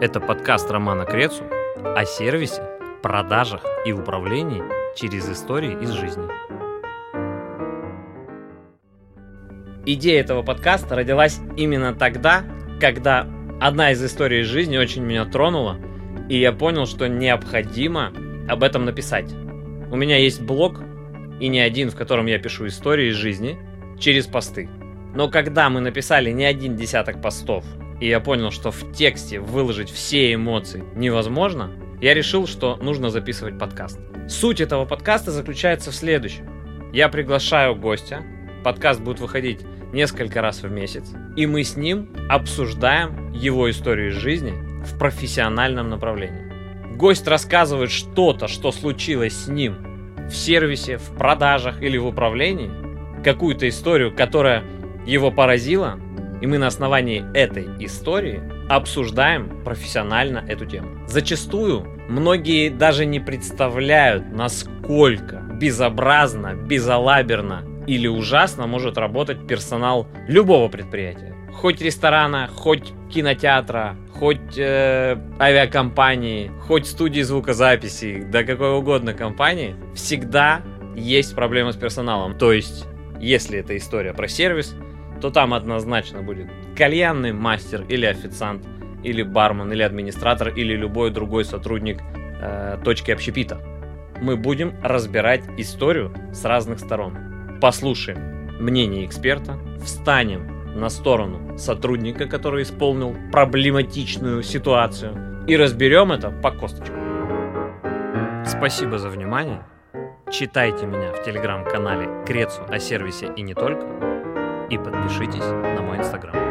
Это подкаст Романа Крецу о сервисе, продажах и управлении через истории из жизни. Идея этого подкаста родилась именно тогда, когда одна из историй из жизни очень меня тронула, и я понял, что необходимо об этом написать. У меня есть блог, и не один, в котором я пишу истории из жизни через посты. Но когда мы написали не один десяток постов и я понял, что в тексте выложить все эмоции невозможно, я решил, что нужно записывать подкаст. Суть этого подкаста заключается в следующем. Я приглашаю гостя, подкаст будет выходить несколько раз в месяц, и мы с ним обсуждаем его историю из жизни в профессиональном направлении. Гость рассказывает что-то, что случилось с ним в сервисе, в продажах или в управлении, какую-то историю, которая его поразила, и мы на основании этой истории обсуждаем профессионально эту тему. Зачастую многие даже не представляют, насколько безобразно, безалаберно или ужасно может работать персонал любого предприятия. Хоть ресторана, хоть кинотеатра, хоть э, авиакомпании, хоть студии звукозаписи, да какой угодно компании, всегда есть проблемы с персоналом. То есть, если это история про сервис, то там однозначно будет кальянный мастер или официант, или бармен, или администратор, или любой другой сотрудник э, точки общепита. Мы будем разбирать историю с разных сторон. Послушаем мнение эксперта, встанем на сторону сотрудника, который исполнил проблематичную ситуацию, и разберем это по косточкам. Спасибо за внимание. Читайте меня в телеграм-канале Крецу о сервисе и не только и подпишитесь на мой инстаграм.